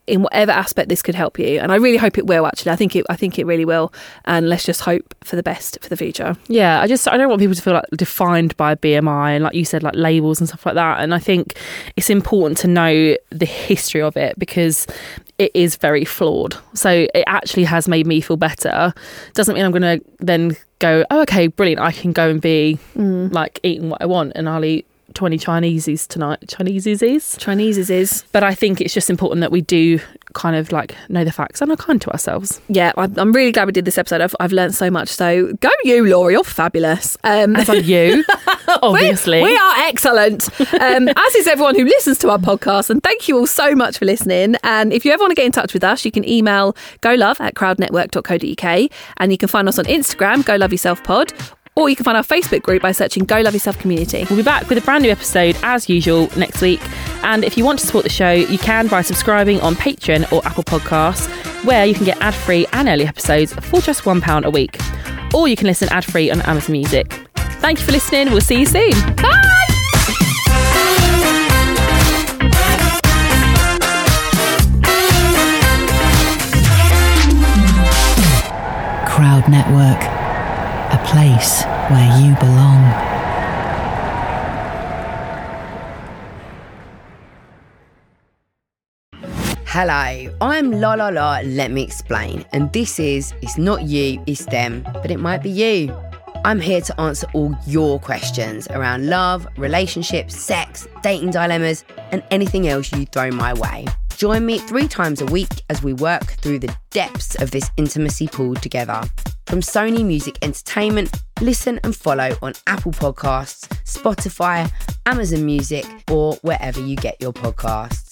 in whatever aspect this could help you. And I really hope it will. Actually, I think it. I think it really will. And let's just hope for the best for the future. Yeah, I just I don't want people to feel like defined by BMI and like you said like labels and stuff like that. And I think it's important to know the history of it because it is very flawed. So it actually has made me feel better. Doesn't mean I'm going to then go, "Oh, okay, brilliant. I can go and be mm. like eating what I want and I'll eat 20 Chineses tonight. Chineses Chinese is is But I think it's just important that we do kind of like know the facts and are kind to ourselves. yeah. I'm, really glad we did this episode. I've I've learned so much. So go you, Laura. You're fabulous. Um, As are you, <laughs> <laughs> obviously. We are excellent, um, <laughs> as is everyone who listens to our podcast. And thank you all so much for listening. And if you ever want to get in touch with us, you can email golove at crowdnetwork.co.uk and you can find us on Instagram, Go Love Yourself Pod, or you can find our Facebook group by searching Go Love Yourself Community. We'll be back with a brand new episode as usual next week. And if you want to support the show, you can by subscribing on Patreon or Apple Podcasts. where you can get ad free and early episodes for just £1 a week. Or you can listen ad free on Amazon Music. Thank you for listening. We'll see you soon. Bye. Crowd Network, a place where you belong. Hello, I'm La La La, let me explain. And this is It's Not You, It's Them, but it might be you. I'm here to answer all your questions around love, relationships, sex, dating dilemmas, and anything else you throw my way. Join me three times a week as we work through the depths of this intimacy pool together. From Sony Music Entertainment, listen and follow on Apple Podcasts, Spotify, Amazon Music, or wherever you get your podcasts.